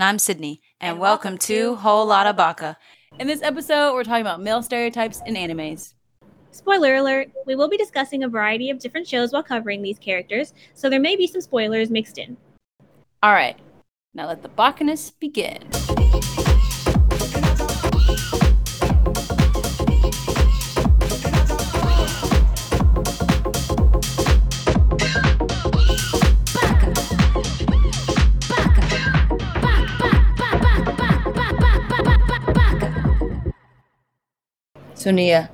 And I'm Sydney. And, and welcome, welcome to Whole Lotta Baka. In this episode, we're talking about male stereotypes in animes. Spoiler alert, we will be discussing a variety of different shows while covering these characters, so there may be some spoilers mixed in. All right, now let the Bacchanus begin. So Nia,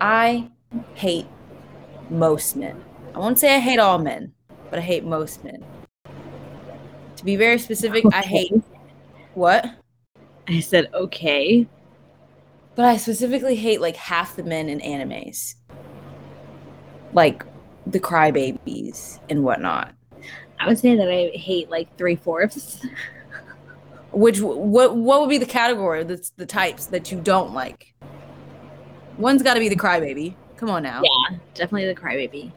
I hate most men. I won't say I hate all men, but I hate most men. To be very specific, okay. I hate what? I said okay. But I specifically hate like half the men in animes. Like the crybabies and whatnot. I would say that I hate like three fourths. Which what what would be the category that's the types that you don't like? One's got to be the crybaby. Come on now. Yeah, definitely the crybaby.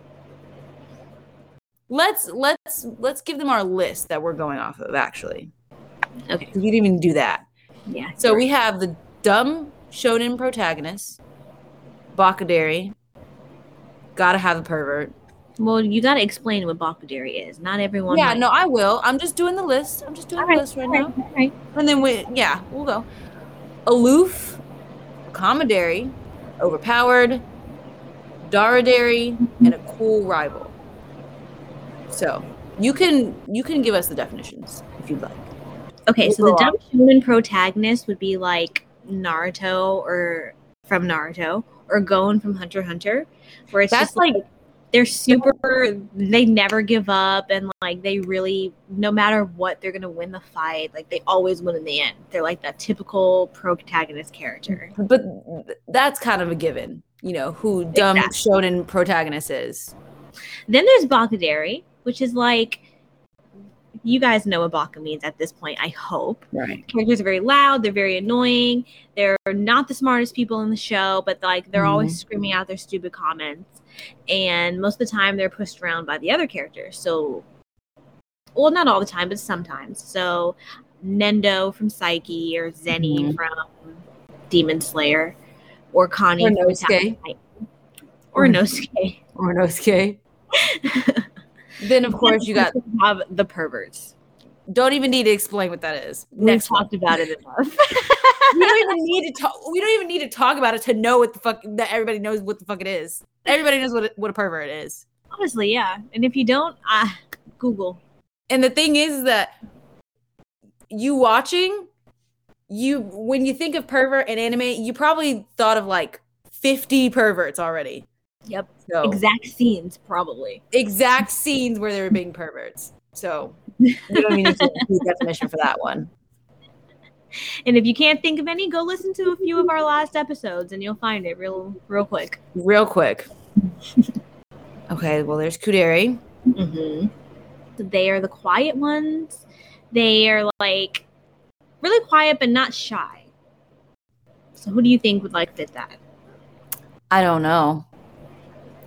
Let's let's let's give them our list that we're going off of. Actually, okay. You didn't even do that. Yeah. So we have the dumb shonen protagonist, Bakadere. Gotta have a pervert. Well, you gotta explain what Bakadere is. Not everyone. Yeah, might. no, I will. I'm just doing the list. I'm just doing all the right, list right, now. Right. And then we, yeah, we'll go. Aloof, Commandery, overpowered, Daradary, and a cool rival. So you can you can give us the definitions if you'd like. Okay, we'll so the dumb human protagonist would be like Naruto or from Naruto or Gon from Hunter Hunter, where it's That's just like, like they're super they never give up and like they really no matter what they're gonna win the fight like they always win in the end they're like that typical protagonist character but that's kind of a given you know who dumb exactly. shonen protagonist is then there's bakadere which is like you guys know what Baka means at this point, I hope. Right. Characters are very loud, they're very annoying, they're not the smartest people in the show, but like they're mm-hmm. always screaming out their stupid comments and most of the time they're pushed around by the other characters. So, well, not all the time, but sometimes. So, Nendo from Saiki or Zenny mm-hmm. from Demon Slayer or Connie or Nosuke. Or Nosuke. Or Nosuke. then, of course, you got have the perverts. Don't even need to explain what that is. We've Next talked one. about it enough. we don't even need to talk. We don't even need to talk about it to know what the fuck that everybody knows what the fuck it is. Everybody knows what a, what a pervert is. Honestly, yeah. And if you don't, uh, Google. And the thing is that you watching, you when you think of pervert and anime, you probably thought of like fifty perverts already. Yep. So, exact scenes, probably. Exact scenes where they were being perverts. So you don't even need to definition for that one. And if you can't think of any, go listen to a few of our last episodes and you'll find it real real quick. Real quick. okay, well there's Kuudere. Mm-hmm. They are the quiet ones. They are like really quiet but not shy. So who do you think would like fit that? I don't know.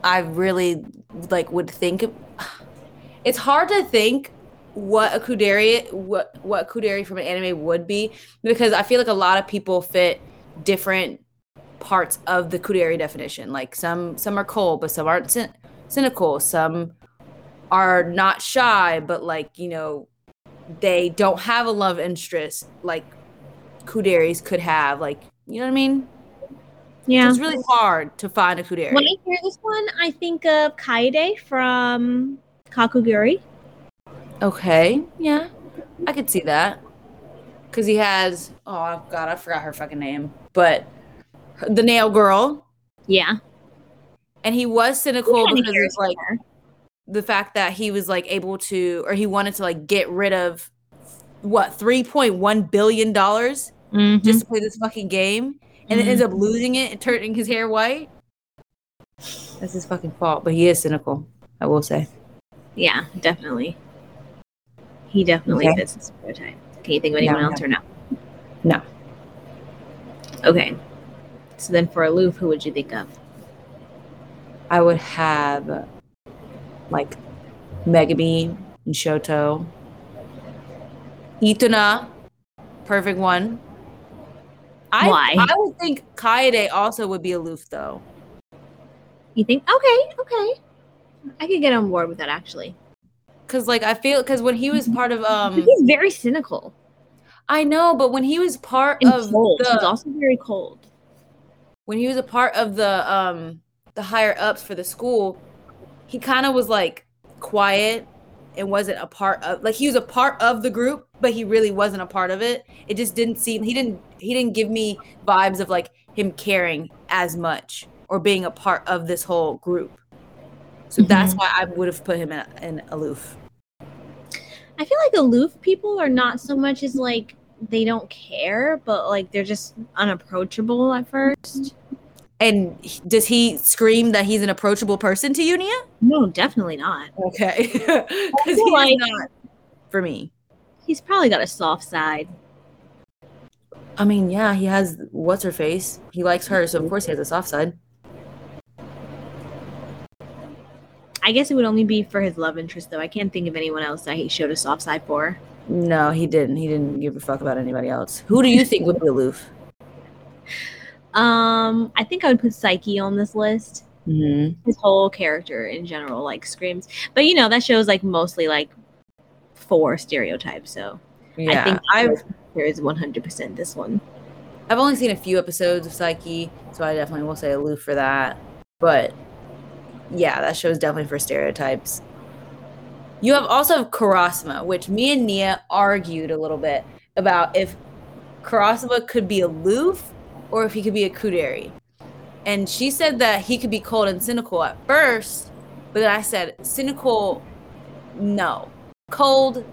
I really like would think it's hard to think what a Kuudere what what Kuudere from an anime would be because I feel like a lot of people fit different parts of the Kuudere definition. Like some some are cold, but some aren't cyn- cynical. Some are not shy, but like you know they don't have a love interest like Kuuderes could have. Like you know what I mean? Yeah, so it's really hard to find a Kuudere. When I hear this one, I think of Kaede from Kakegurui. Okay, yeah, I could see that. Cause he has oh god, I forgot her fucking name, but the nail girl. Yeah. And he was cynical because it's like her. the fact that he was like able to, or he wanted to like get rid of what three point one billion dollars mm-hmm. just to play this fucking game, and mm-hmm. then ends up losing it and turning his hair white. That's his fucking fault, but he is cynical. I will say. Yeah, definitely. He definitely okay. fits the stereotype. Can you think of anyone no, else no. or no? No. Okay. So then for aloof, who would you think of? I would have like Megumi and Shoto. Itona perfect one. I, Why? I would think Kaede also would be aloof though. You think? Okay, okay. I could get on board with that actually. Cause like I feel because when he was part of um he's very cynical I know, but when he was part and of cold. the He's also very cold. when he was a part of the um the higher ups for the school, he kind of was like quiet and wasn't a part of like he was a part of the group, but he really wasn't a part of it. It just didn't seem he didn't he didn't give me vibes of like him caring as much or being a part of this whole group. So that's why I would have put him in, in aloof. I feel like aloof people are not so much as like they don't care, but like they're just unapproachable at first. And does he scream that he's an approachable person to you, Nia? No, definitely not. Okay, because he's like- not for me. He's probably got a soft side. I mean, yeah, he has what's her face. He likes her, so of course he has a soft side. I guess it would only be for his love interest, though. I can't think of anyone else that he showed a soft side for. No, he didn't. He didn't give a fuck about anybody else. Who do you think would be aloof? Um, I think I would put Saiki on this list. Mm-hmm. His whole character in general, like screams. But you know, that shows like mostly like four stereotypes. So Yeah, I think I've there is one hundred percent this one. I've only seen a few episodes of Saiki, so I definitely will say aloof for that. But yeah, that show's definitely for stereotypes. You have also Karasuma, which me and Nia argued a little bit about if Karasuma could be aloof or if he could be a Kuudere. And she said that he could be cold and cynical at first, but then I said cynical, no. Cold,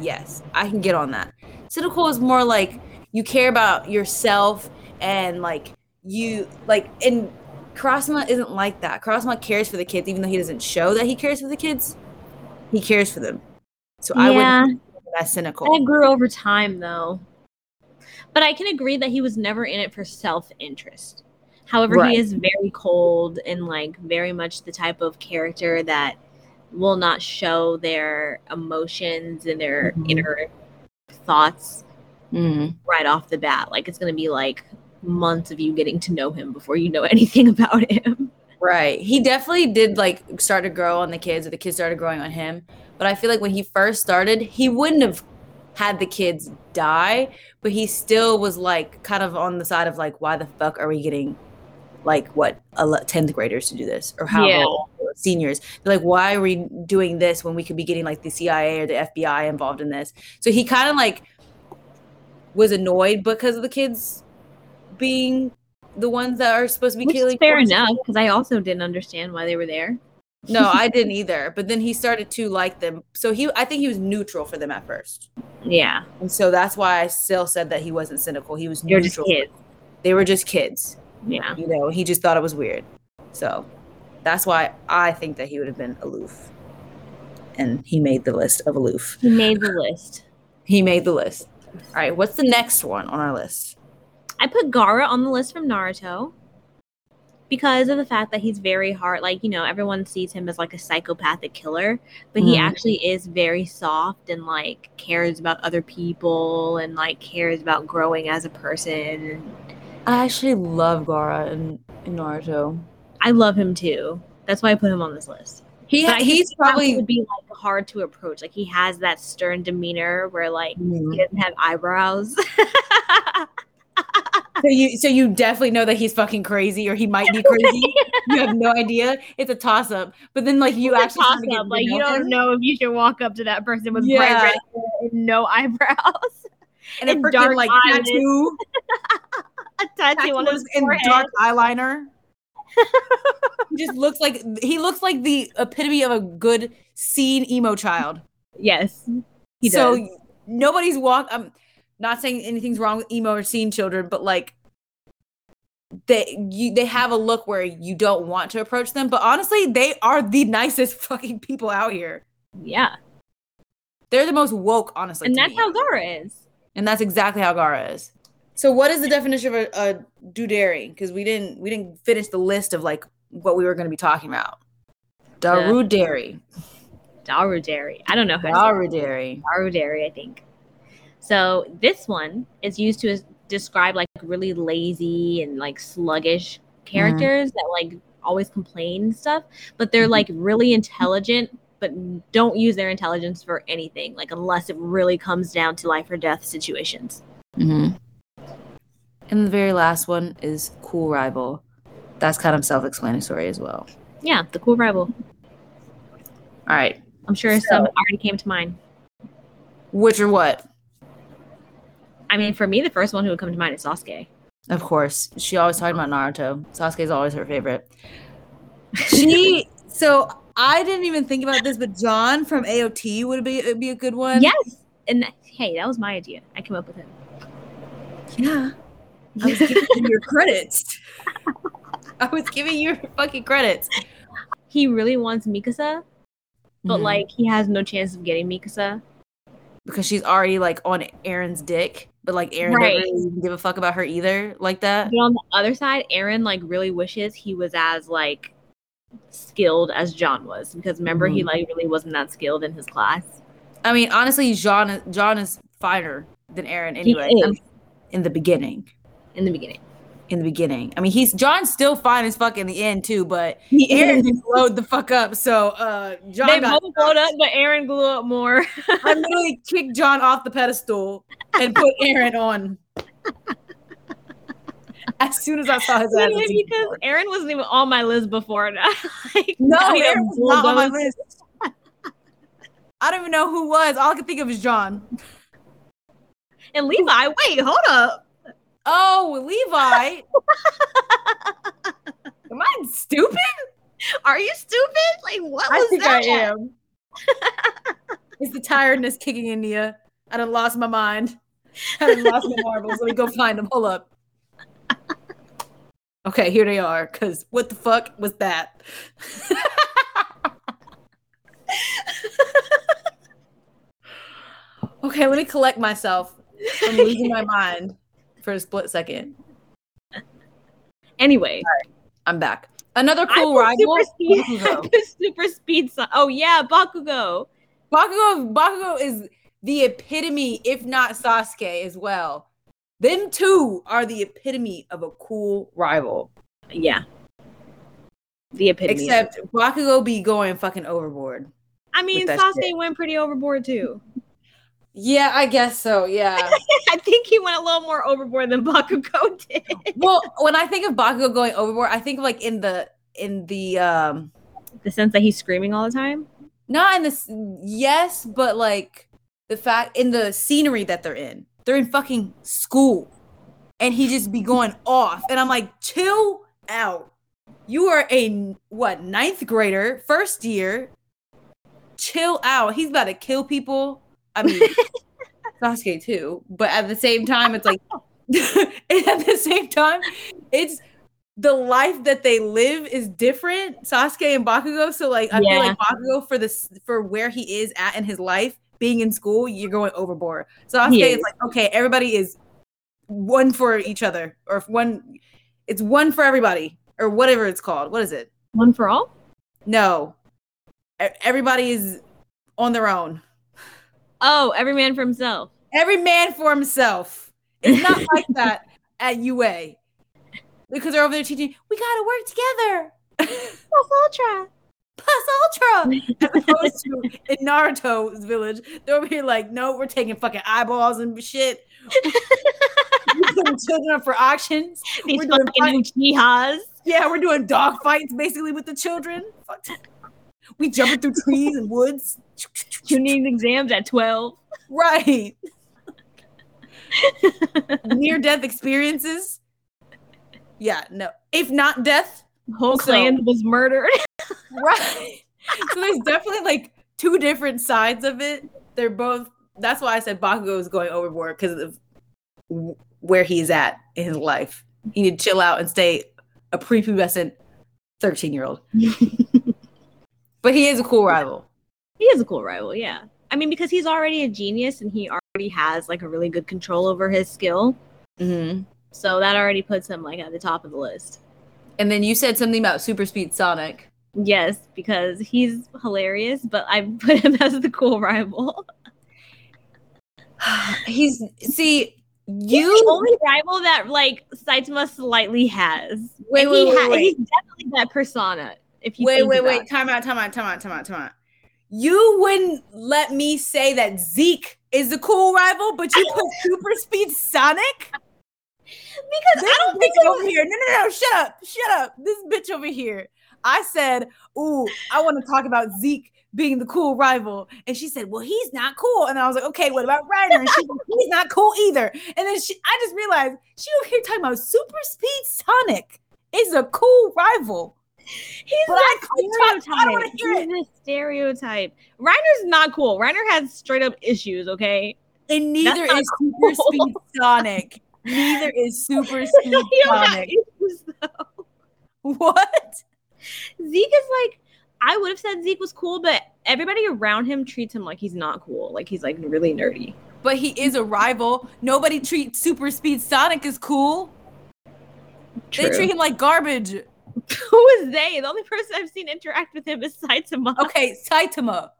yes, I can get on that. Cynical is more like you care about yourself and like you like and Karasuma isn't like that. Karasuma cares for the kids, even though he doesn't show that he cares for the kids. He cares for them. So I Yeah. wouldn't that cynical. That grew over time, though. But I can agree that he was never in it for self interest. However, Right. he is very cold and like very much the type of character that will not show their emotions and their Mhm. inner thoughts Mm. right off the bat. Like it's going to be like months of you getting to know him before you know anything about him. Right. He definitely did like start to grow on the kids, or the kids started growing on him. But I feel like when he first started, he wouldn't have had the kids die, but he still was like kind of on the side of like, why the fuck are we getting like what tenth graders to do this, or how Yeah. seniors? They're like, why are we doing this when we could be getting like the CIA or the FBI involved in this? So he kind of like was annoyed because of the kids being the ones that are supposed to be Which killing. fair enough because I also didn't understand why they were there. No, I didn't either. But then he started to like them. So he I think he was neutral for them at first. Yeah, And so that's why I still said that he wasn't cynical. He was just neutral. kids. They were just kids. Yeah. You know, he just thought it was weird. So that's why I think that he would have been aloof. And he made the list of aloof. He made the list. He made the list. All right, what's the next one on our list? I put Gaara on the list from Naruto because of the fact that he's very hard. Like, you know, everyone sees him as like a psychopathic killer, but he Mhm. actually is very soft and like cares about other people and like cares about growing as a person. I actually love Gaara in, in Naruto. I love him too. That's why I put him on this list. He But he's probably would be like hard to approach. Like he has that stern demeanor where like Mhm. he doesn't have eyebrows. So you so you definitely know that he's fucking crazy or he might be crazy. you have no idea. It's a toss up. But then like you It's actually to Like you don't know if you should walk up to that person with Yeah. bright red and no eyebrows, and a and freaking dark like eyelids. tattoo, a tattoo on his and forehead. dark eyeliner. he just looks like he looks like the epitome of a good scene emo child. Yes, he so does. nobody's walk. I'm not saying anything's wrong with emo or scene children, but like they you they have a look where you don't want to approach them. But honestly, they are the nicest fucking people out here. Yeah, They're the most woke, honestly. and that's me. how Gaara is. and that's exactly how Gaara is. So, what is the definition of a, a Duderi? Because we didn't we didn't finish the list of like what we were going to be talking about. Darudere. Darudere. I don't know how Darudere. Darudere, I think. So this one is used to describe like really lazy and like sluggish characters that like always complain and stuff, but they're Mhm. like really intelligent, but don't use their intelligence for anything, like unless it really comes down to life or death situations. Mm-hmm. And the very last one is cool rival. That's kind of self-explanatory as well. Yeah, the cool rival. All right, I'm sure So- some already came to mind. which or what? I mean, for me, the first one who would come to mind is Sasuke. Of course, she always talking about Naruto. Sasuke's always her favorite. She so I didn't even think about this, but John from AOT would be would be a good one. Yes, and th- hey, that was my idea. I came up with it. yeah. I was giving you your credits. I was giving you fucking credits. He really wants Mikasa, but Mhm. like he has no chance of getting Mikasa. because she's already like on Eren's dick, but like Eren Right. doesn't really give a fuck about her either, like that. But on the other side, Eren like really wishes he was as like skilled as John was because remember he Mhm. like really wasn't that skilled in his class. I mean, honestly, John John is finer than Eren anyway. is. I mean, in the beginning. in the beginning. In the beginning. I mean, he's John's still fine as fuck in the end too, but He Eren just glowed the fuck up. So uh John they got both glowed up, but Eren blew up more. I literally kicked John off the pedestal and put Eren on. As soon as I saw his ass. on Literally because Eren wasn't even on my list before. Now, like, No, Eren was not on my list. I don't even know who was. All I could think of is John. And Levi, wait, hold up. Oh, Levi. Am I stupid? Are you stupid? Like, what I was think that? I am. Is the tiredness kicking in you. I done lost my mind. I done lost my marbles. Let me go find them. Hold up. Okay, here they are. Cause what the fuck was that? okay, let me collect myself from losing my mind for a split second. Anyway, I'm back. Another cool rival. super speed, Bakugo. super speed. Son- oh yeah, Bakugo. Bakugo, Bakugo is the epitome, if not Sasuke, as well. Them two are the epitome of a cool rival. Yeah, the epitome. Except Bakugo be going fucking overboard. I mean, Sasuke shit. went pretty overboard too. Yeah, I guess so. Yeah. I think he went a little more overboard than Bakugo did. well, when I think of Bakugo going overboard, I think of like in the in the um The sense that he's screaming all the time. not in this yes, but like the fact in the scenery that they're in. They're in fucking school. And he just be going off. And I'm like, chill out. You are a what, ninth grader, first year. Chill out. He's about to kill people. I mean Sasuke too. But at the same time, it's like at the same time, it's the life that they live is different. Sasuke and Bakugo. So like I feel like Bakugo for this for where he is at in his life, being in school, you're going overboard. Sasuke He is is. like, okay, everybody is one for each other, or if one it's one for everybody, or whatever it's called. What is it? One for all. No. Everybody is on their own. Oh, every man for himself. Every man for himself. It's not like that at UA. Because they're over there teaching, we gotta work together. Plus ultra. Plus Ultra. As opposed to in Naruto's village, they're over here like, no, we're taking fucking eyeballs and shit. We're putting children up for auctions. These We're doing fucking Uchihas. Yeah, we're doing dog fights basically with the children. We jumping through trees and woods. Chunin exams at 12. Right. Near death experiences. Yeah, no. If not death, Whole So- clan was murdered. right. so there's definitely like two different sides of it. They're both. That's why I said Bakugo is going overboard because of w- where he's at in his life. He need to chill out and stay a prepubescent thirteen year old. but he is a cool rival. he is a cool rival, yeah. I mean, because he's already a genius and he already has like a really good control over his skill. Mm-hmm. So that already puts him like at the top of the list. And then you said something about Super Speed Sonic. Yes, because he's hilarious, but I put him as the cool rival. He's see He's you. the only rival that like Saitama slightly has. Wait, wait, he wait, ha- wait. he's definitely that persona. If you Wait, wait, wait. Time out, time out, time out, time out, time out. You wouldn't let me say that Zeke is the cool rival, but you put Super Speed Sonic? because This I don't think over here. No, no, no. Shut up. Shut up. This bitch over here. I said, Ooh, I want to talk about Zeke being the cool rival. And she said, Well, he's not cool. And I was like, Okay, what about Reiner? And she said, He's not cool either. And then she I just realized she over here talking about Super Speed Sonic is a cool rival. He's But that I couldn't I don't wanna hear it. He's a stereotype. Reiner's not cool. Reiner has straight up issues. Okay. And neither is Super. Speed Sonic. Neither is Super Speed You don't have Sonic. issues. What? Zeke is like I would have said Zeke was cool, but everybody around him treats him like he's not cool. Like he's like really nerdy. But he is a rival. Nobody treats Super Speed Sonic as cool. They treat him like garbage. Who is they? The only person I've seen interact with him is Saitama. Okay, Saitama.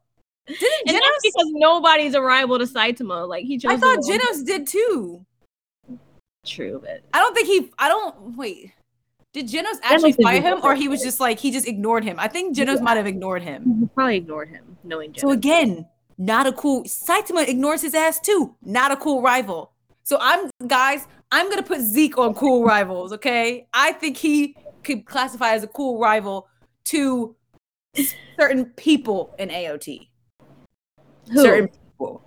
Didn't And that's because nobody's a rival to Saitama. Like he chose I thought Genos did too. True, but I don't think he. I don't wait. Did Genos actually fight him, or he was just like he just ignored him? I think Genos might have ignored him. he probably ignored him, knowing So again, not a cool. Saitama ignores his ass too. Not a cool rival. So I'm guys. I'm gonna put Zeke on cool rivals. Okay, I think he could classify as a cool rival to certain people in AOT. Who? Certain people.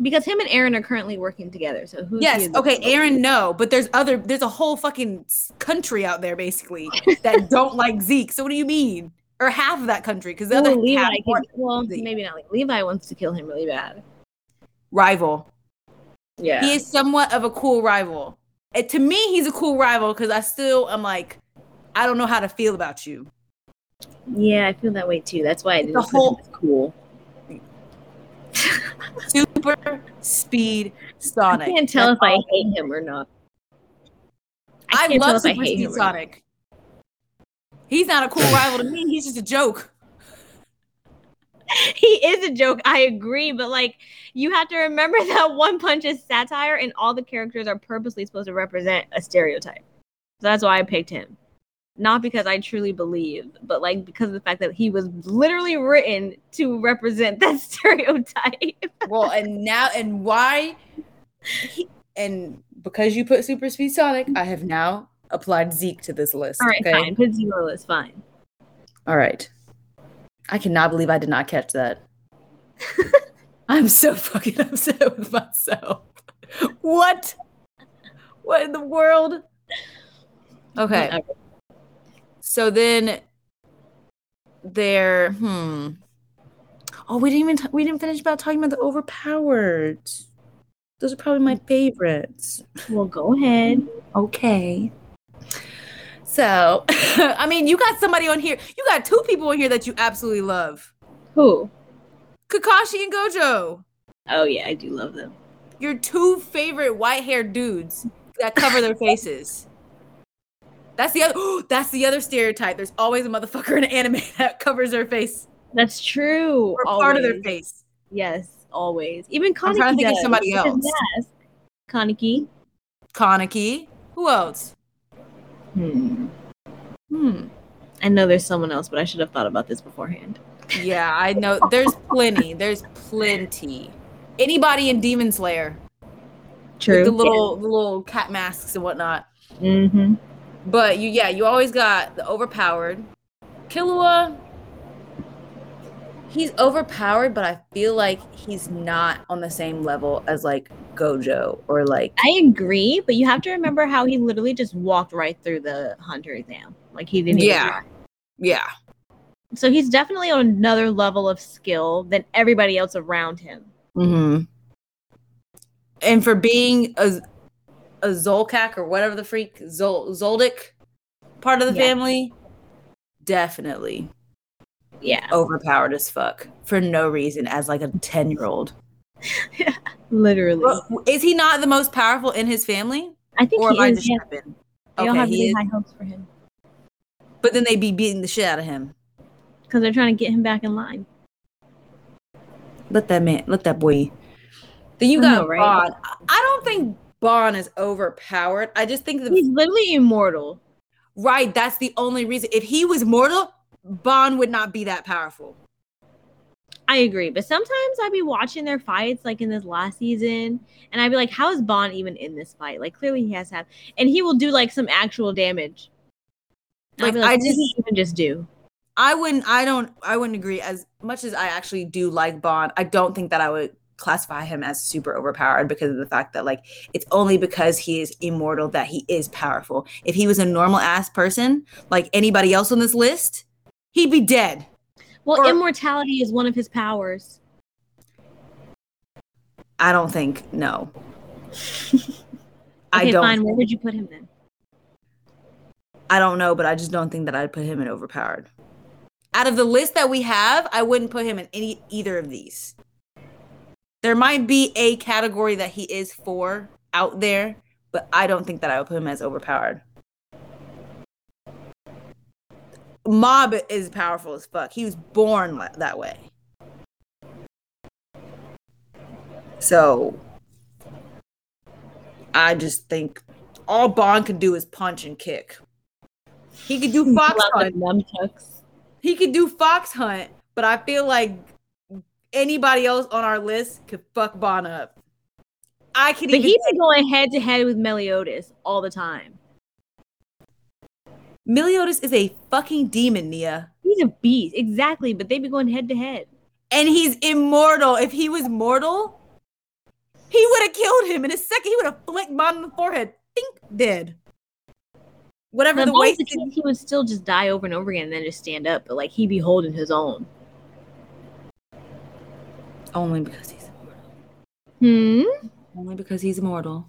Because him and Eren are currently working together. So who's Yes. Okay, Eren. No, but there's other. There's a whole fucking country out there basically that don't like Zeke. So what do you mean? Or half of that country? Because the Well, other Levi, half can- well, maybe not. Like, Levi wants to kill him really bad. rival. Yeah. He is somewhat of a cool rival. And to me, he's a cool rival because I still am like, I don't know how to feel about you. yeah, I feel that way too. That's why I It's didn't a put whole- cool. Super speed Sonic. I can't tell That's if I hate him or not. I, can't love if I Super Speed him or not. Sonic. He's not a cool rival to me. He's just a joke. he is a joke. I agree, but like you have to remember that One Punch is satire, and all the characters are purposely supposed to represent a stereotype. So that's why I picked him, not because I truly believe, but like because of the fact that he was literally written to represent that stereotype. Well, and now and why? He, and because you put Super Speed Sonic, I have now applied Zeke to this list. all right, okay. fine. Put zero is fine. All right. I cannot believe I did not catch that. I'm so fucking upset with myself. What? What in the world? Okay. So then there, hmm. Oh, we didn't even t- we didn't finish about talking about the overpowered. Those are probably my favorites. Well, go ahead. Okay. So, I mean, you got somebody on here. You got two people on here that you absolutely love. Who? Kakashi and Gojo. Oh yeah, I do love them. Your two favorite white-haired dudes that cover their faces. That's the other that's the other stereotype. There's always a motherfucker in an anime that covers their face That's true. or part of their face. Yes, always. Even Kaneki I'm trying to think of somebody else. Kaneki. Kaneki. Who else? Hmm. Hmm. I know there's someone else, but I should have thought about this beforehand. Yeah, I know. There's plenty. There's plenty. Anybody in Demon Slayer True. with the little the little cat masks and whatnot. Mm-hmm. But you, yeah, you always got the overpowered. Killua, he's overpowered, but I feel like he's not on the same level as like Gojo or like. I agree, but you have to remember how he literally just walked right through the hunter exam. Like he didn't. Yeah. Yeah, So he's definitely on another level of skill than everybody else around him. mm-hmm. and for being a a Zolkak or whatever the freak Zol Zoldyck part of the Yeah. family, definitely Yeah. overpowered as fuck for no reason as like a ten year old. Literally. Is he not the most powerful in his family? I think or he am I is. just Yeah. They all have really high hopes for him but then they'd be beating the shit out of him. because they're trying to get him back in line. Let that man, let that boy Then you I got know, right? Ban. I- I don't think Ban is overpowered. I just think the He's literally immortal. right. That's the only reason. If he was mortal, Ban would not be that powerful. I agree, but sometimes I'd be watching their fights, like in this last season, and I'd be like, "How is Ban even in this fight? Like, clearly he has to have." And he will do like some actual damage. I'd Like, I just- he even just do. I wouldn't. I don't. I wouldn't agree. As much as I actually do like Ban, I don't think that I would classify him as super overpowered because of the fact that like it's only because he is immortal that he is powerful. If he was a normal ass person like anybody else on this list, he'd be dead. Well, Or- immortality is one of his powers. I don't think. No. I don't. fine. Where would you put him then? I don't know, but I just don't think that I'd put him in overpowered. Out of the list that we have, I wouldn't put him in any either of these. There might be a category that he is for out there, but I don't think that I would put him as overpowered. Mob is powerful as fuck. He was born that way. So I just think all Ban could do is punch and kick. He could do fox hunt. nunchucks. He could do fox hunt, but I feel like anybody else on our list could fuck Ban up. I could But even he's say going head to head with Meliodas all the time. Meliodas is a fucking demon, Nia. He's a beast, exactly. But they'd be going head to head. And he's immortal. If he was mortal, he would have killed him in a second. He would have flicked Ban in the forehead. Think dead. Whatever the way he would still just die over and over again and then just stand up. But like he'd be holding his own. only because he's immortal. Hmm. Only because he's immortal.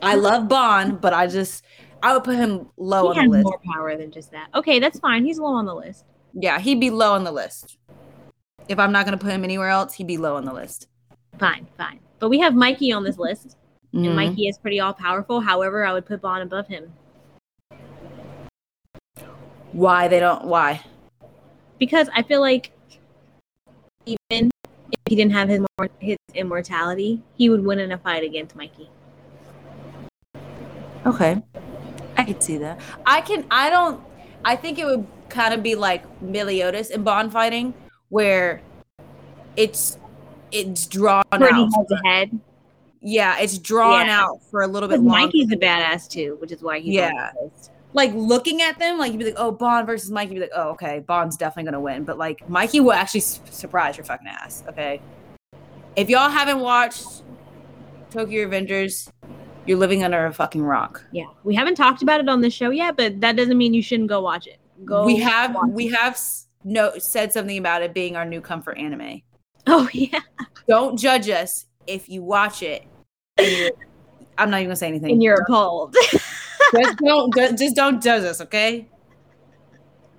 I love Ban, but I just I would put him low he on the list. more power than just that. Okay, that's fine. He's low on the list. Yeah, he'd be low on the list. If I'm not gonna put him anywhere else, he'd be low on the list. Fine, fine. But we have Mikey on this list, and Mhm. Mikey is pretty all powerful. However, I would put Ban above him Why they don't? Why? because I feel like even if he didn't have his his immortality, he would win in a fight against Mikey. Okay, I could see that. I can. I don't. I think it would kind of be like Meliodas in Ban fighting, where it's it's drawn Pretty out. head to head. Yeah, it's drawn Yeah. out for a little bit longer. Mikey's a badass too, which is why he's Yeah. like looking at them, like you'd be like, oh, Ban versus Mikey. You'd be like, oh, okay, Ban's definitely gonna win. But like Mikey will actually s- surprise your fucking ass. Okay, if y'all haven't watched Tokyo Revengers, you're living under a fucking rock. Yeah, we haven't talked about it on the show yet, but that doesn't mean you shouldn't go watch it. Go. we have we it. have no said something about it being our new comfort anime. Oh yeah, Don't judge us if you watch it. I'm not even gonna say anything. and you're appalled. just don't just don't judge us, okay?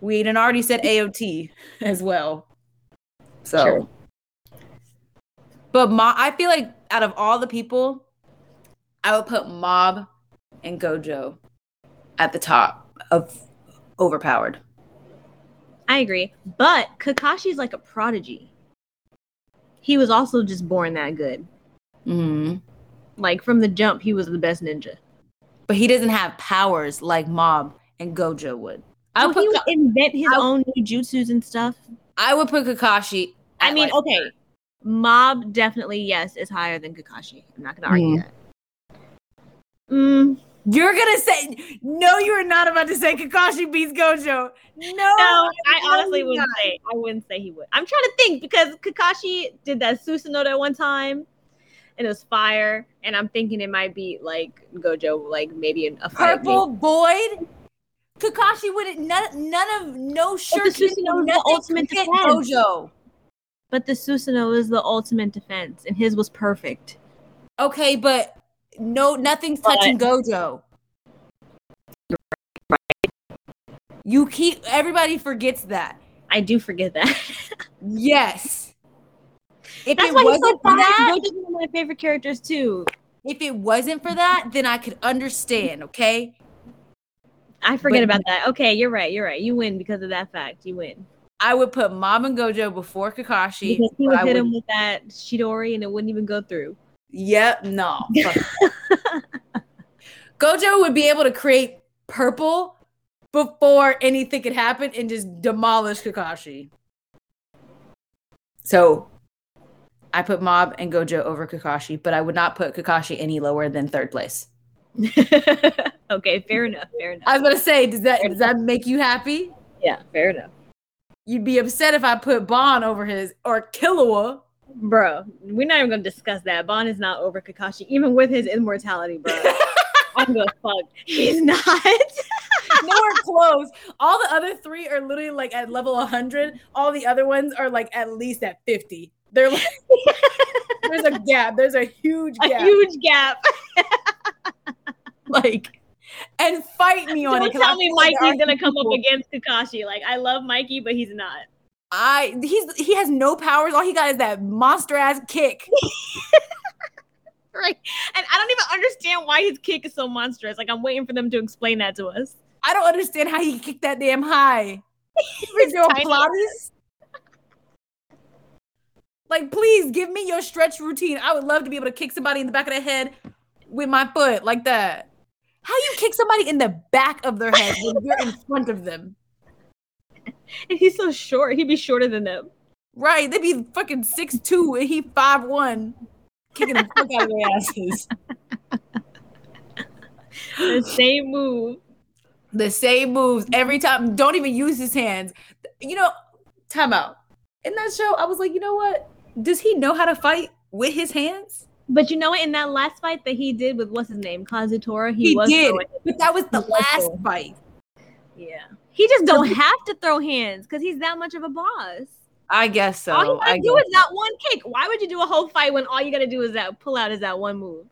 We had already said AOT as well. So Sure. but Mob I feel like out of all the people, I would put Mob and Gojo at the top of overpowered. I agree, but Kakashi's like a prodigy. He was also just born that good. hmm Like from the jump, he was the best ninja. But he doesn't have powers like Mob and Gojo would. I So would, he put, would invent his I- own new jutsus and stuff. I would put Kakashi. I mean, like, okay, Mob definitely yes is higher than Kakashi. I'm not gonna argue Mm. that. Mm, You're gonna say no. You are not about to say Kakashi beats Gojo. No, no, I honestly wouldn't not. say. I wouldn't say he would. I'm trying to think because Kakashi did that Susanoo at one time, and it was fire. And I'm thinking it might be like Gojo, like maybe in a. Purple Void. Kakashi wouldn't. None, none of no shirt. the Susanoo is the ultimate defense. Gojo. But the Susanoo is the ultimate defense, and his was perfect. Okay, but no, nothing's touching Gojo. You keep. Everybody forgets that. I do forget that. Yes. If That's it why wasn't for that, Gojo's one of my favorite characters too. if it wasn't for that, then I could understand. Okay. I forget But- about that. Okay, you're right. You're right. You win because of that fact. You win. I would put Mob and Gojo before Kakashi. Because he would I hit would- him with that Chidori and it wouldn't even go through. Yep, no. Gojo would be able to create purple before anything could happen and just demolish Kakashi. So I put Mob and Gojo over Kakashi, but I would not put Kakashi any lower than third place. okay, fair enough. Fair enough. I was gonna say, does that does that make you happy? yeah, fair enough. You'd be upset if I put Ban over his or Killua. Bro, we're not even gonna discuss that. Ban is not over Kakashi, even with his immortality, bro. I'm gonna fuck. He's not. Nowhere close. All the other three are literally like at level 100. All the other ones are like at least at 50. They're like, there's a gap. There's a huge a gap. huge gap. like, and fight me on it. Don't it. I tell me feel like there Mikey's gonna come up against Kakashi. Like, I love Mikey, but he's not. I he's he has no powers. All he got is that monster ass kick. Right. And I don't even understand why his kick is so monstrous. Like, I'm waiting for them to explain that to us. I don't understand how he kicked that damn high. He's doing tiny. Pilates. Like, please give me your stretch routine. I would love to be able to kick somebody in the back of the head with my foot like that. How you kick somebody in the back of their head when you're in front of them? And he's so short. He'd be shorter than them. Right? They'd be fucking six two and he five one, kicking the fuck out of their asses. The same move. The same moves every time. Don't even use his hands. You know, time out. In that show, I was like, you know what? Does he know how to fight with his hands? But you know what? In that last fight that he did with what's his name, Kazutora, he, He, was did, but that was the was last fight. Yeah. He just don't have to throw hands because he's that much of a boss. I guess so. all you gotta I, do is that one kick. Why would you do a whole fight when all you gotta do is that pull out is that one move?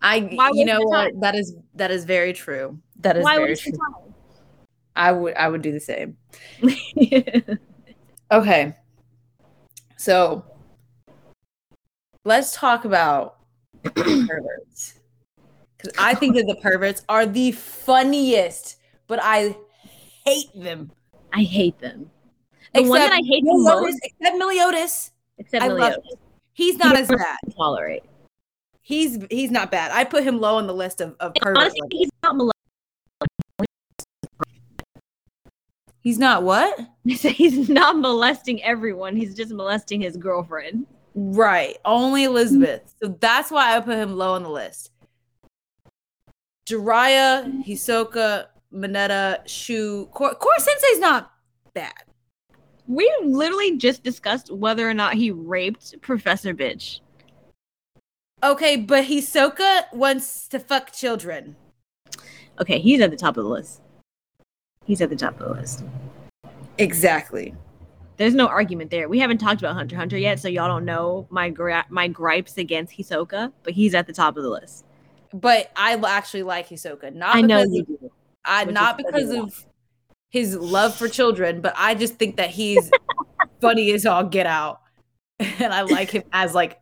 I why you know what? That is that is very true. That is Why very true. I would I would do the same. Okay. So let's talk about perverts. Because I think that the perverts are the funniest, but I hate them. I hate them. The one that I hate the Meliodas, most, except Meliodas. except love He's not as bad. Tolerate. He's he's not bad. I put him low on the list of, of. Honestly, he's not molesting. he's not what? He's not molesting everyone. He's just molesting his girlfriend. Right. Only Elizabeth. So that's why I put him low on the list. Jiraiya, Hisoka, Mineta, Shu, Koro, Koro Sensei's not bad. We literally just discussed whether or not he raped Professor Bitch. Okay, but Hisoka wants to fuck children. Okay, he's at the top of the list. He's at the top of the list. Exactly. There's no argument there. We haven't talked about Hunter Hunter yet, so y'all don't know my gra- my gripes against Hisoka, but he's at the top of the list. But I actually like Hisoka. Not I know you do. I, which not because of his love for children, but I just think that he's funny as all get out. And I like him as like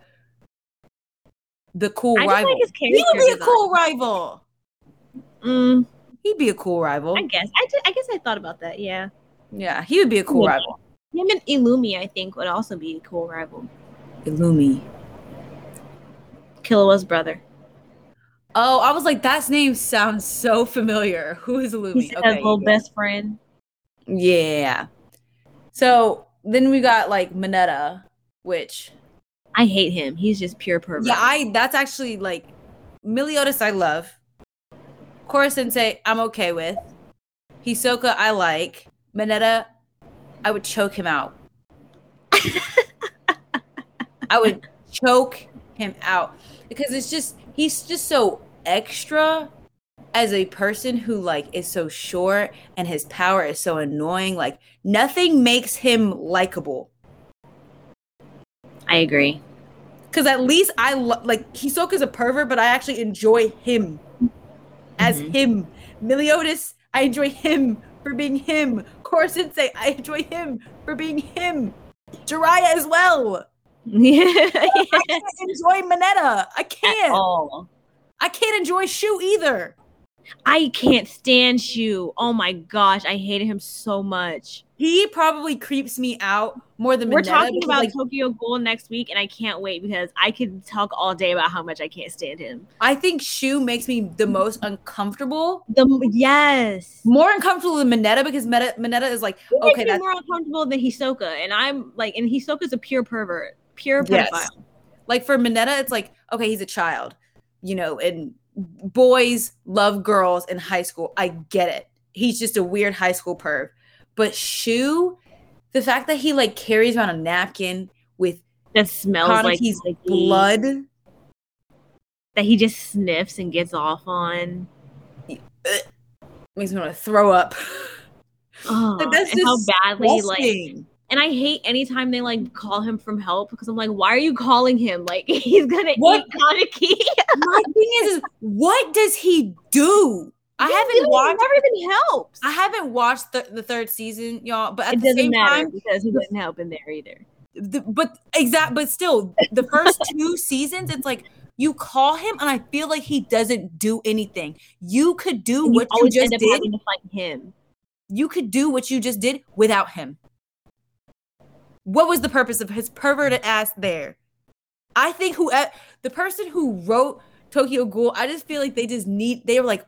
the cool I rival. like he would be a cool rival. Mm, He'd be a cool rival. I guess. I, I guess I thought about that. Yeah. Yeah, he would be a cool Yeah. rival. Him and Illumi, I think, would also be a cool rival. Illumi. Killua's brother. Oh, I was like, that name sounds so familiar. Who is Illumi? He's his little best friend. Yeah. So then we got like Mineta, which I hate him. He's just pure pervert. yeah, I that's actually like Meliodas I love. Koro Sensei, I'm okay with. Hisoka, I like. Mineta, I would choke him out. I would choke him out because it's just he's just so extra as a person who like is so short and his power is so annoying like nothing makes him likable I agree. because at least i lo- like hisoka's a pervert but i actually enjoy him as Mhm. him meliodas i enjoy him for being him Koro Sensei, i enjoy him for being him jiraiya as well yeah. i can't enjoy mineta i can't all. I can't enjoy shu either I can't stand Shu. Oh my gosh, I hated him so much. He probably creeps me out more than We're Mineta talking about like, Tokyo Ghoul next week, and I can't wait because I could talk all day about how much I can't stand him. I think Shu makes me the most uncomfortable. The yes, More uncomfortable than Mineta because Meta, Mineta is like, It okay, that's more uncomfortable than Hisoka, and I'm like, and Hisoka's a pure pervert, pure pedophile. Yes. like for Mineta, it's like, okay, he's a child, you know, and boys love girls in high school. I get it. He's just a weird high school perv. But Shu, the fact that he like carries around a napkin with That smells like Kaneki's sticky, blood, that he just sniffs and gets off on. makes me want to throw up. Oh, Like, that's and how just badly like Disgusting. And I hate anytime they like call him from help because I'm like, why are you calling him? Like he's gonna What? eat Kaneki. My thing is, what does he do? I haven't watched. Never even helps. I haven't watched the, the third season, y'all. But at it the doesn't same matter time, because he didn't help in there either. the, but exact, but still, the first two seasons, it's like you call him, and I feel like he doesn't do anything. You could do And what you always just did. having to fight him. You could do what you just did without him. What was the purpose of his perverted ass there? I think who the person who wrote Tokyo Ghoul, I just feel like they just need. They were like,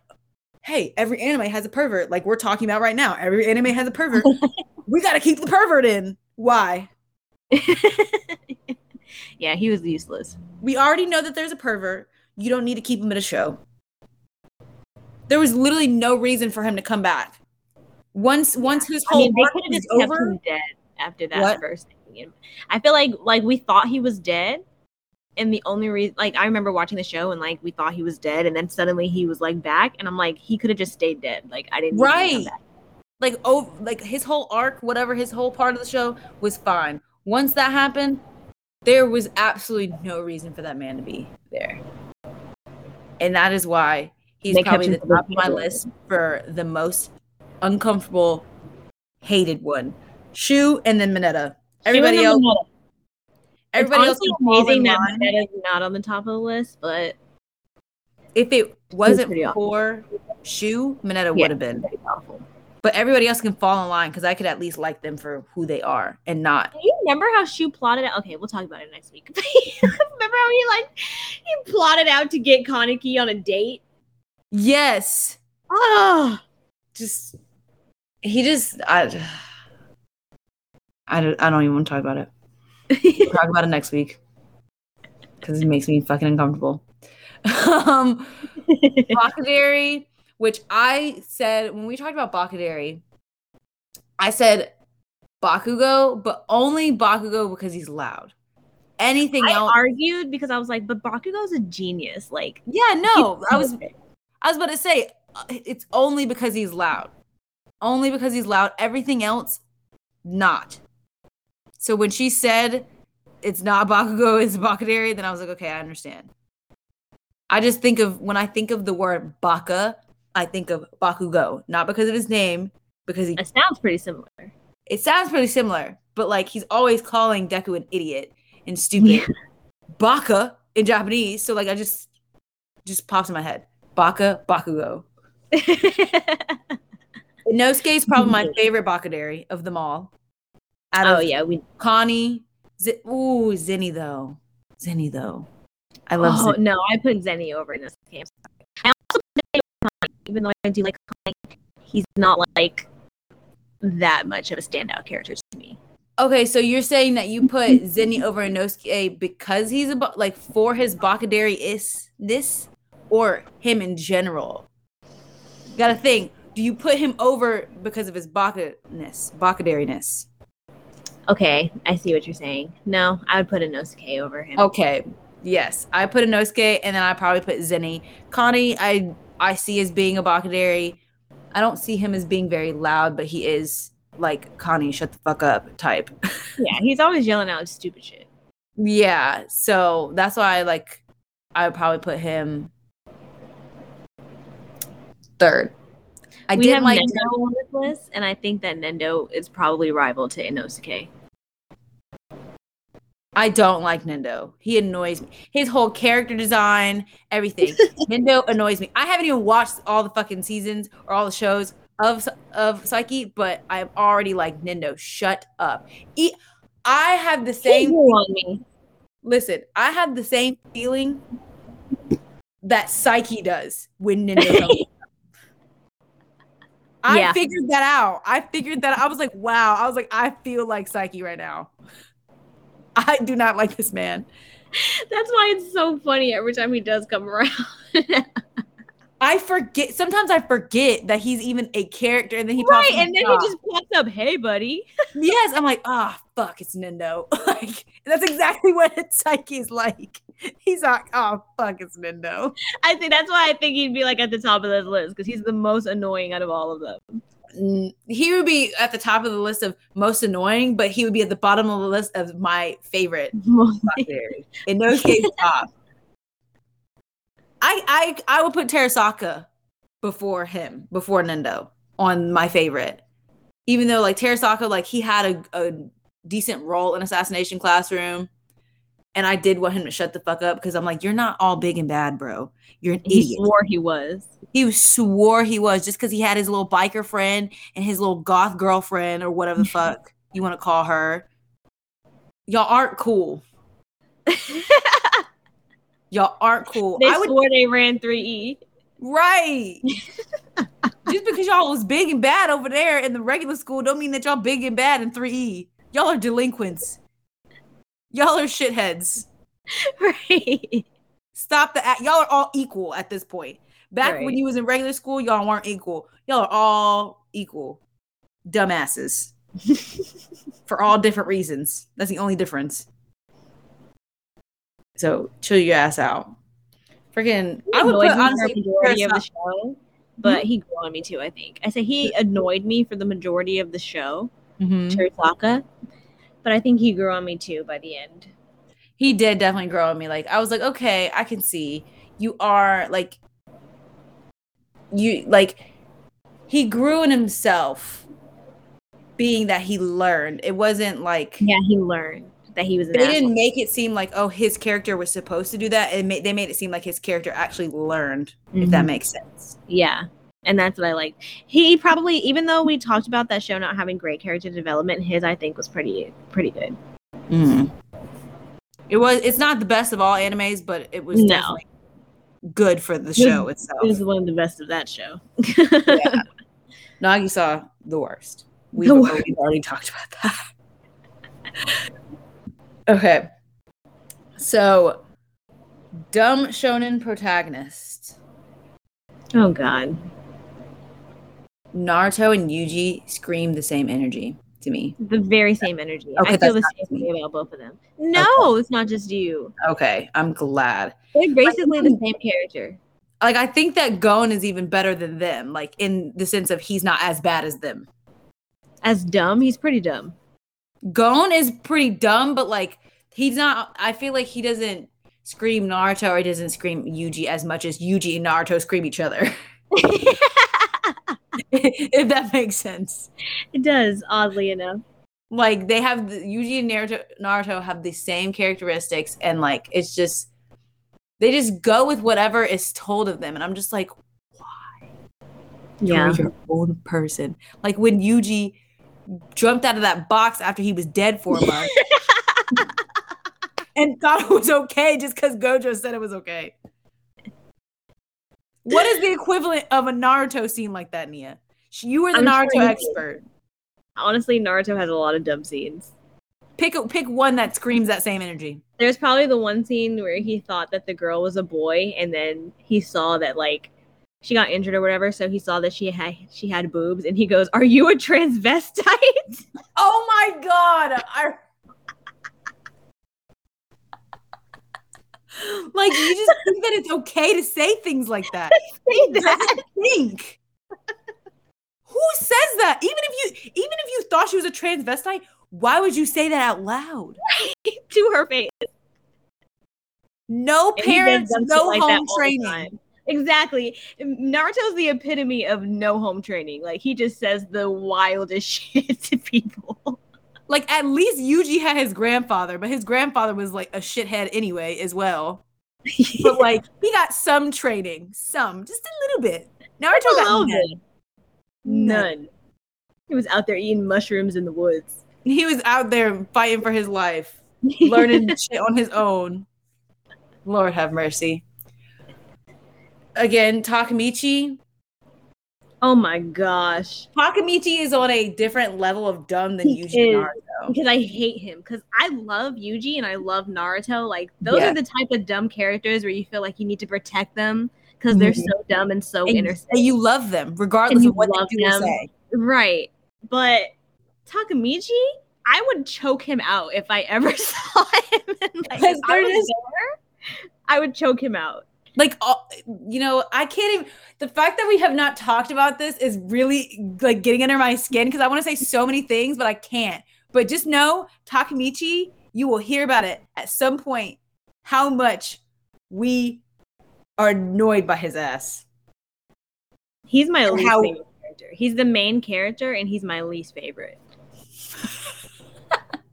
"Hey, every anime has a pervert." Like we're talking about right now. Every anime has a pervert. we got to keep the pervert in. Why? yeah, he was useless. We already know that there's a pervert. You don't need to keep him in a show. There was literally no reason for him to come back. Once once his I whole mean, they arc could have was just kept over, dead after that What? first thing. I feel like like we thought he was dead, and the only reason like I remember watching the show and like we thought he was dead, and then suddenly he was like back, and I'm like he could have just stayed dead. Like I didn't need him to come Right. like oh like his whole arc, whatever his whole part of the show was fine. Once that happened, there was absolutely no reason for that man to be there. And that is why he's They probably the top of my list for the most uncomfortable, hated one. Shu and then Mineta. Everybody else, Mineta. everybody else fall amazing in that line. Mineta's not on the top of the list, but If it wasn't for Shu, Mineta Yeah. would have been. But everybody else can fall in line because I could at least like them for who they are and not. Do you remember how Shu plotted out? Okay, we'll talk about it next week. remember how he like he plotted out to get Kaneki on a date? Yes. Oh, Just he just I I don't, I don't even want to talk about it. We'll talk about it next week because it makes me fucking uncomfortable. um, which I said when we talked about Bakadere, I said Bakugo, but only Bakugo because he's loud. Anything I else? argued because I was like, but Bakugo's a genius. Like, yeah, no. I was. I was about to say uh, it's only because he's loud. Only because he's loud. Everything else, not. So when she said it's not Bakugo, it's Bakadere, then I was like, okay, I understand. I just think of when I think of the word Baka, I think of Bakugo, not because of his name, because he It sounds pretty similar. it sounds pretty similar, but like he's always calling Deku an idiot and stupid. Yeah. Baka in Japanese, so like I just just pops in my head. Baka, Bakugo. Inosuke is probably my favorite Bakadere of them all. Out oh of yeah, we. Connie, Z- ooh, Zenny though. Zenny though. I love Oh no, I put Zenny over in this game. I also put Connie, even though I do like Connie, he's not like that much of a standout character to me. Okay, so you're saying that you put Zenny over Inosuke because he's about like for his Bakadere is this or him in general? You gotta think. Do you put him over because of his Baka-ness, Bakadere-ness? Okay, I see what you're saying. No, I would put a Inosuke over him. Okay. Yes. I put a Inosuke and then I probably put Zenny. Connie, I I see as being a Bakadere. I don't see him as being very loud, but he is like Connie, shut the fuck up type. Yeah, he's always yelling out stupid shit. yeah. So that's why I like I would probably put him third. I we didn't have like Nendo on this list, and I think that Nendo is probably rival to Inosuke. I don't like Nendo. He annoys me. His whole character design, everything. Nendo annoys me. I haven't even watched all the fucking seasons or all the shows of of Saiki, but I'm already like Nendo. Shut up. E- I have the same. on me. Listen, I have the same feeling that Saiki does when Nendo. comes. I Yeah. figured that out. I figured that. I was like, wow. I was like, I feel like Saiki right now. I do not like this man. That's why it's so funny every time he does come around. I forget. Sometimes I forget that he's even a character, and then he pops right, and then top. he just pops up, "Hey, buddy." yes. I'm like, ah, fuck, it's Nendo. like that's exactly what Saiki is like. He's like, oh fuck, it's Nendo. I think that's why I think he'd be like at the top of this list because he's the most annoying out of all of them. He would be at the top of the list of most annoying, but he would be at the bottom of the list of my favorite. In those cases, top. I I I would put Terasaka before him, before Nendo on my favorite. Even though like Terasaka, like he had a, a decent role in Assassination Classroom, and I did want him to shut the fuck up because I'm like, you're not all big and bad, bro. You're an he idiot. swore he was. He swore he was just because he had his little biker friend and his little goth girlfriend or whatever the fuck you want to call her. Y'all aren't cool. Y'all aren't cool. they I would swore they ran three E. right. just because y'all was big and bad over there in the regular school don't mean that y'all big and bad in 3E. Y'all are delinquents. Y'all are shitheads. Right. Stop the act. Y'all are all equal at this point. Back when you was in regular school, y'all weren't equal. Y'all are all equal. Dumbasses. For all different reasons. That's the only difference. So chill your ass out. Freaking I would put honestly majority of the show, but he grew on me too. I think I say he annoyed me for the majority of the show, Mhm. Terasaka, but I think he grew on me too by the end. he did definitely grow on me. Like I was like, okay, I can see you are like you like he grew in himself, being that he learned. It wasn't like Yeah, he learned that he was they asshole. didn't make it seem like oh his character was supposed to do that. It made they made it seem like his character actually learned. If that Mhm. makes sense. Yeah. And that's what I like. He probably, even though we talked about that show not having great character development, his I think was pretty, pretty good. Hmm. It was. It's not the best of all animes, but it was No. definitely good for the show itself. It was one of the best of that show. yeah. Nagi saw the worst. We've, The already, we've already talked about that. okay. So, dumb shonen protagonist. oh God. Naruto and Yuji scream the same energy to me. The very same energy. Okay, I feel the same me. way about both of them. No, it's not just you. Okay, I'm glad. They're basically the same character. Like, I think that Gon is even better than them, like, in the sense of he's not as bad as them. As dumb, he's pretty dumb. Gon is pretty dumb, but like he's not. I feel like he doesn't scream Naruto or he doesn't scream Yuji as much as Yuji and Naruto scream each other. if that makes sense. it does, oddly enough. Like they have the, Yuji and Naruto, Naruto have the same characteristics, and like it's just they just go with whatever is told of them, and I'm just like, why? Yeah. you're your own person. Like when Yuji jumped out of that box after he was dead for a month. and thought it was okay just because Gojo said it was okay. What is the equivalent of a Naruto scene like that, Nia? You were the I'm Naruto expert. Honestly, Naruto has a lot of dumb scenes. Pick pick one that screams that same energy. There's probably the one scene where he thought that the girl was a boy, and then he saw that like she got injured or whatever, so he saw that she had she had boobs, and he goes, "Are you a transvestite?" Oh my god! I... like you just think that it's okay to say things like that. Say that. think? Who says that? Even if you even if you thought she was a transvestite, why would you say that out loud? to her face. No And he does parents, no like home training. Exactly. Naruto's the epitome of no home training. Like he just says the wildest shit to people. Like at least Yuji had his grandfather, but his grandfather was like a shithead anyway as well. But like he got some training, some, just a little bit. Naruto a got none. None. He was out there eating mushrooms in the woods. He was out there fighting for his life, learning shit on his own. Lord have mercy. Again, Takemichi. Oh my gosh. Takemichi is on a different level of dumb than He Yuji is. and Naruto. Because I hate him. Because I love Yuji and I love Naruto. Like those Yeah. are the type of dumb characters where you feel like you need to protect them because they're Mhm. so dumb and so And, innocent. and you love them, regardless of what they do them. say. Right. But Takemichi, I would choke him out if I ever saw him. And, like, I they're was just- there, I would choke him out. Like uh, you know i can't even the fact that we have not talked about this is really like getting under my skin because i want to say so many things but i can't but just know takemichi you will hear about it at some point how much we are annoyed by his ass He's my least how- favorite character. He's the main character and he's my least favorite.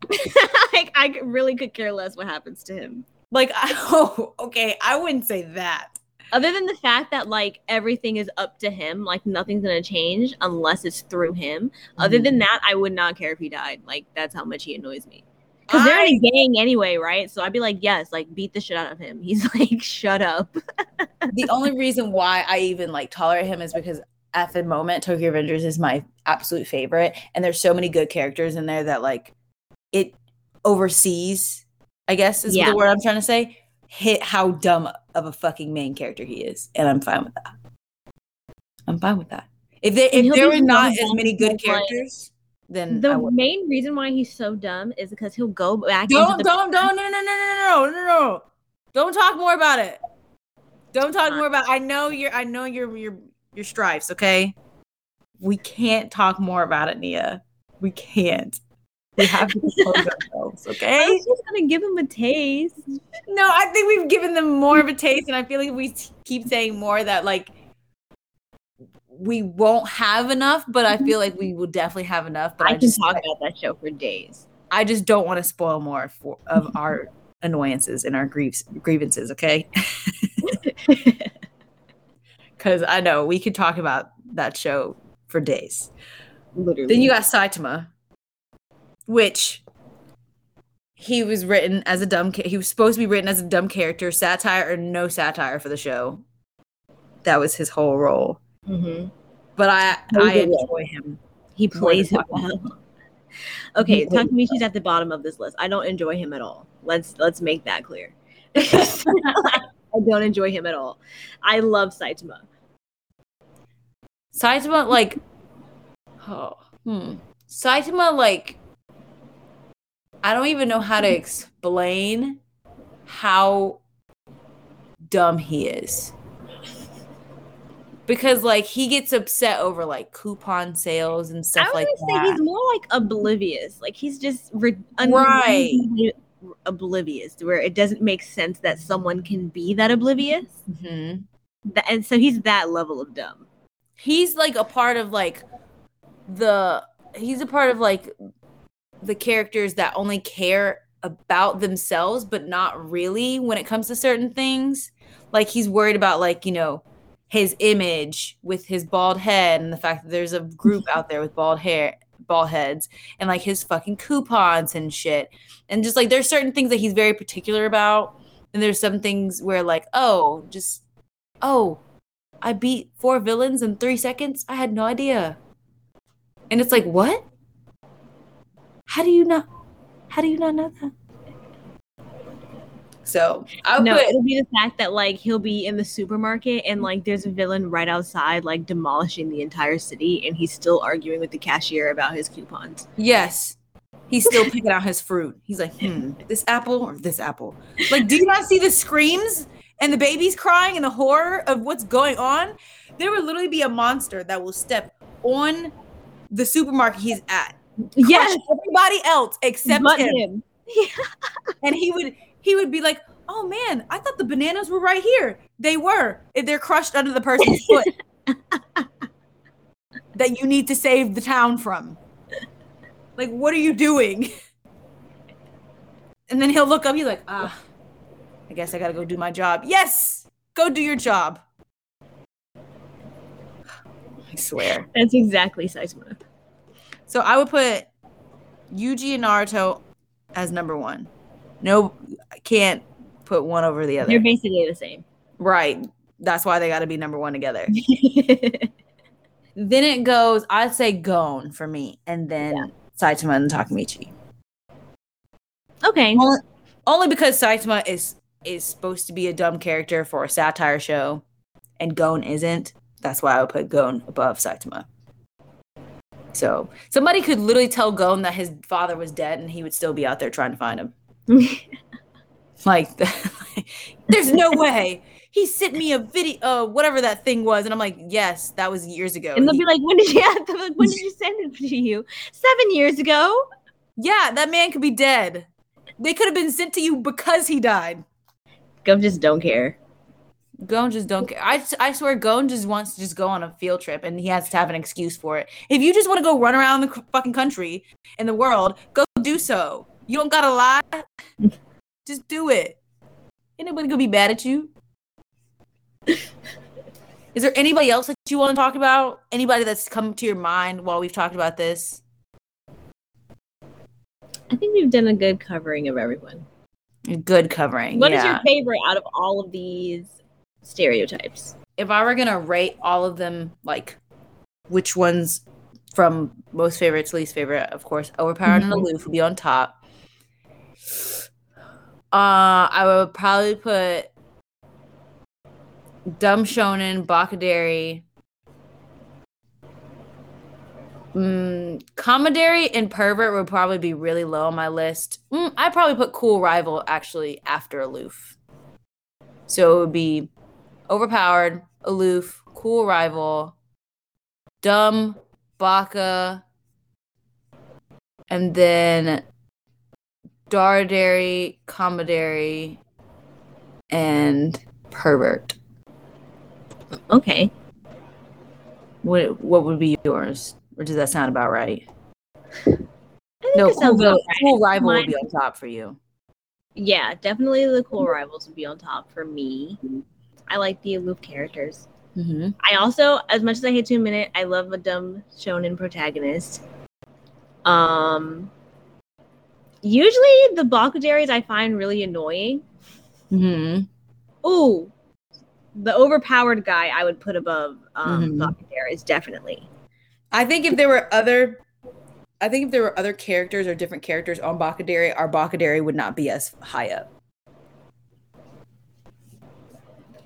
like I really could care less what happens to him. Like oh okay i wouldn't say that Other than the fact that like everything is up to him, like nothing's gonna change unless it's through him. Other Mm-hmm. than that, I would not care if he died. Like that's how much he annoys me. Because they're in a gang anyway, right? So I'd be like, yes, like beat the shit out of him. He's like, shut up. the only reason why I even like tolerate him is because at the moment Tokyo Revengers is my absolute favorite and there's so many good characters in there that like it oversees I guess is yeah. the word I'm trying to say, hit how dumb of a fucking main character he is. And I'm fine with that. I'm fine with that. If, they, if there were not as many good characters, then the main reason why he's so dumb is because he'll go back. Don't, don't, don't, no, no, no, no, no, no, no. Don't talk more about it. Don't talk more about. I know your, I know your, your, your strifes, Okay, we can't talk more about it, Nia. We can't we have to compose ourselves I okay was just gonna give them a taste. no i think we've given them more of a taste and i feel like we keep saying more that like we won't have enough but i mm-hmm. feel like we will definitely have enough but I, i, can just talk about that show for days. I just don't want to spoil more for, of our annoyances and our griefs grievances, okay? Because I know we could talk about that show for days. Literally. Then you got Saitama, which he was written as a dumb. He was supposed to be written as a dumb character, satire or no satire for the show. That was his whole role. Mhm. But I I enjoy him. He plays it well. Okay, Takemichi's at the bottom of this list. I don't enjoy him at all. Let's let's make that clear. I don't enjoy him at all. I love Saitama. Saitama, like, oh, hmm. Saitama, like, I don't even know how to explain how dumb he is. Because, like, he gets upset over, like, coupon sales and stuff like that. say he's more like oblivious. Like he's just re- Right. oblivious, where it doesn't make sense that someone can be that oblivious. Mhm. That, and so he's that level of dumb. He's, like, a part of, like, the, he's a part of, like, the characters that only care about themselves but not really when it comes to certain things. Like he's worried about like you know his image with his bald head and the fact that there's a group out there with bald hair bald heads and like his fucking coupons and shit. And just like there's certain things that he's very particular about. And there's some things where like oh just oh i beat four villains in three seconds? I had no idea. And it's like what how do you not how do you not know that so i would no, put it'll be the fact that like he'll be in the supermarket and like there's a villain right outside, like demolishing the entire city, and he's still arguing with the cashier about his coupons. Yes. He's still picking out his fruit. He's like, hmm, this apple or this apple. Like, do you not see the screams and the babies crying and the horror of what's going on? There will literally be a monster that will step on the supermarket he's at. Yes, everybody else except but him. him. And he would he would be like, Oh man, I thought the bananas were right here. They were. They're crushed under the person's foot that you need to save the town from. Like, what are you doing? And then he'll look up, he's like, ah, I guess I gotta go do my job. Yes! Go do your job. I swear. That's exactly Saitama. So I would put Yuji and Naruto as number one. No, I can't put one over the other. They're basically the same. right. That's why they gotta be number one together. then it goes, I'd say Gon for me, and then Saitama and Takemichi. okay. Only, only because Saitama is is supposed to be a dumb character for a satire show, and Gon isn't. That's why I would put Gon above Saitama. So somebody could literally tell Gon that his father was dead, and he would still be out there trying to find him. Like, there's no way. He sent me a video, uh, whatever that thing was, and I'm like, yes, that was years ago. and they'll He- be like, when did you when did you send it to you? Seven years ago. yeah, that man could be dead. They could have been sent to you because he died. Gon just don't care. Gon just don't care. I, I swear, Gon just wants to just go on a field trip, and he has to have an excuse for it. If you just want to go run around the fucking country and the world, go do so. You don't gotta lie. just do it. Anybody gonna be mad at you. Is there anybody else that you want to talk about? Anybody that's come to your mind while we've talked about this? I think we've done a good covering of everyone. Good covering. What is yeah. your favorite out of all of these stereotypes? if I were gonna rate all of them, like which ones from most favorite to least favorite, of course, overpowered and Mhm. aloof would be on top. Uh, I would probably put dumb shonen, bakadere, mm, kamidere, and pervert would probably be really low on my list. Mm, I'd probably put cool rival actually after aloof. So it would be overpowered, aloof, cool rival, dumb, baka, and then Darudere, Kamidere, and Pervert. Okay. What what would be yours? Or does that sound about right? No, cool, sounds about vil- right. cool rival would be on top for you. Yeah, definitely the cool rivals would be on top for me. I like the aloof characters. Mm-hmm. I also, as much as I hate to admit it, I love a dumb shonen protagonist. Um, usually the Bakaderes I find really annoying. Mm-hmm. Ooh, the overpowered guy I would put above um, Mhm. Bakaderes definitely. I think if there were other, I think if there were other characters or different characters on Bakadere, our Bakadere would not be as high up.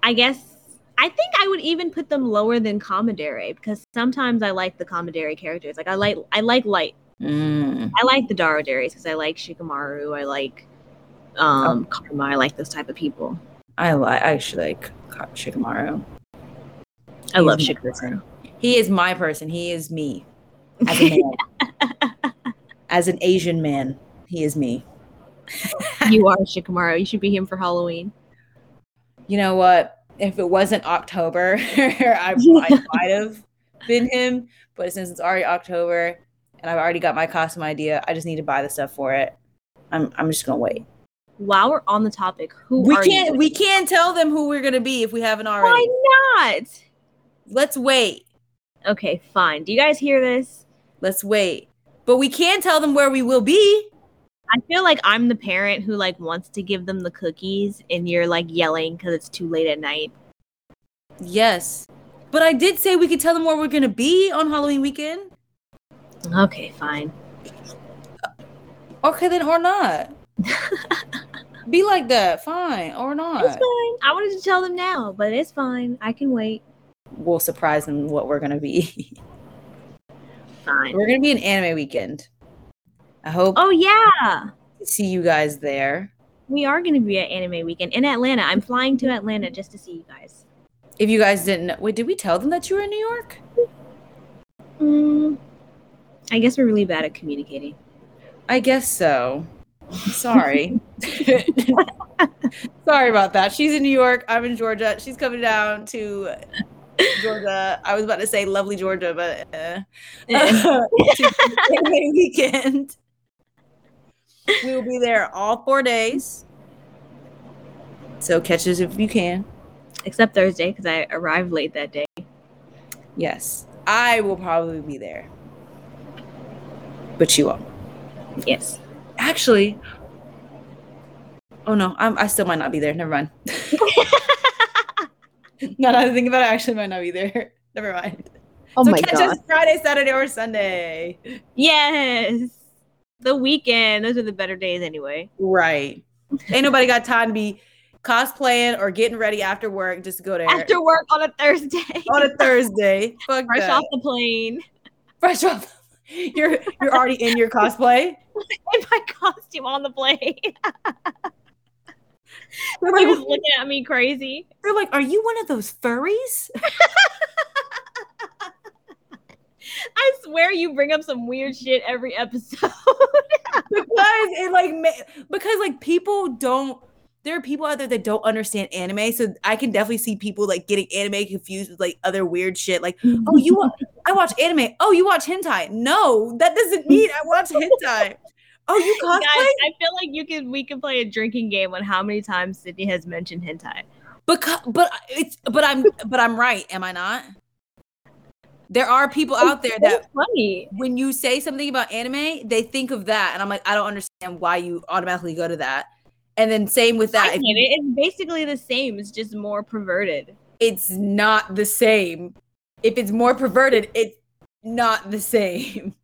I guess I think I would even put them lower than Kamidere because sometimes I like the Kamidere characters. Like I like I like light. Mm. I like the Daruderes because I like Shikamaru. I like um Karma. I like those type of people. I like. I actually like Shikamaru. I love Shikamaru. person. He is my person. He is me. As a man. as an Asian man, he is me. you are Shikamaru. You should be him for Halloween. You know what? If it wasn't October, I, I might have been him. But since it's already October and I've already got my costume idea, I just need to buy the stuff for it. I'm I'm just gonna wait. While we're on the topic, who We are can't we can't tell them who we're gonna be if we haven't already. Why not? Let's wait. Okay, fine. Do you guys hear this? Let's wait. But we can tell them where we will be. I feel like I'm the parent who like wants to give them the cookies, and you're like yelling because it's too late at night. Yes. But I did say we could tell them where we're gonna be on Halloween weekend. Okay, fine. Uh, okay, then or not. be like that, fine, or not. It's fine. I wanted to tell them now, but it's fine. I can wait. We'll surprise them what we're gonna be. Fine. we're gonna be an anime weekend. I hope Oh yeah, to see you guys there. we are going to be at Anime Weekend in Atlanta. I'm flying to Atlanta just to see you guys. If you guys didn't know, wait, did we tell them that you were in New York? Mm, I guess we're really bad at communicating. I guess so. Sorry. Sorry about that. She's in New York. I'm in Georgia. She's coming down to Georgia. I was about to say lovely Georgia, but uh, anime weekend. We will be there all four days. So catch us if you can. Except Thursday because I arrived late that day. Yes, I will probably be there, but you won't. Yes. Actually, oh no, I'm, I still might not be there. Never mind. now that I think about it, I actually might not be there. Never mind. Oh so my catch god. us Friday, Saturday, or Sunday. Yes. The weekend. Those are the better days anyway. Right. Ain't nobody got time to be cosplaying or getting ready after work just to go there After work on a Thursday. on a Thursday. Fuck Fresh that. off the plane. Fresh off. You're you're already in your cosplay. In my costume on the plane. They're was like, looking at me crazy. they're like, are you one of those furries? I swear you bring up some weird shit every episode. because it like because like people don't there are people out there that don't understand anime so i can definitely see people like getting anime confused with like other weird shit like oh you wa- i watch anime. Oh you watch hentai. No that doesn't mean i watch hentai. Oh you Guys, cosplay? I feel like you could we could play a drinking game on how many times Sydney has mentioned hentai. because but it's but i'm but i'm right am i not there are people out there that It's funny. when you say something about anime they think of that and i'm like i don't understand why you automatically go to that and then same with that I if get it. It's basically the same. It's just more perverted. it's not the same. If it's more perverted, it's not the same.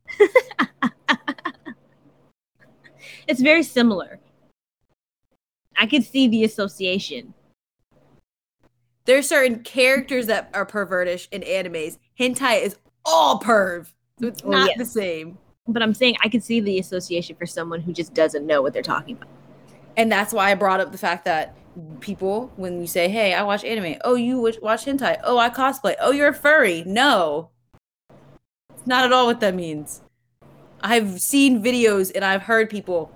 It's very similar. I could see the association. There's certain characters that are pervertish in animes. Hentai is all perv. So it's Oh, not yes. the same. But I'm saying I can see the association for someone who just doesn't know what they're talking about. And that's why I brought up the fact that people, when you say, hey, I watch anime. Oh, you watch watch hentai. Oh, I cosplay. Oh, you're a furry. No. It's not at all what that means. I've seen videos and I've heard people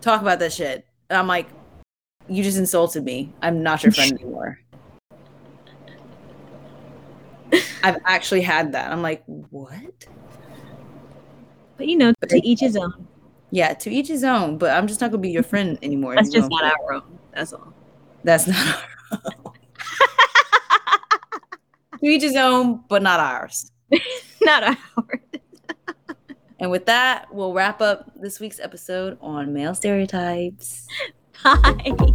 talk about that shit. And I'm like, you just insulted me. I'm not your friend anymore. I've actually had that. I'm like, what? But you know, to each his own. Yeah, to each his own, but I'm just not gonna be your friend anymore. That's just don't- not our own. That's all. That's not our own. to each his own, but not ours. not ours. And with that, we'll wrap up this week's episode on male stereotypes. Bye.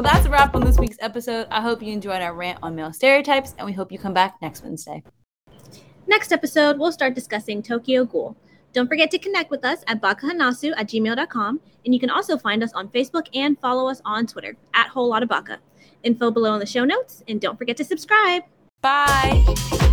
Well, that's a wrap on this week's episode. I hope you enjoyed our rant on male stereotypes, and we hope you come back next Wednesday. Next episode, we'll start discussing Tokyo Ghoul. Don't forget to connect with us at bakahanasu at gmail.com, and you can also find us on Facebook and follow us on Twitter at Whole Lotta Baka. Info below in the show notes, and don't forget to subscribe. Bye.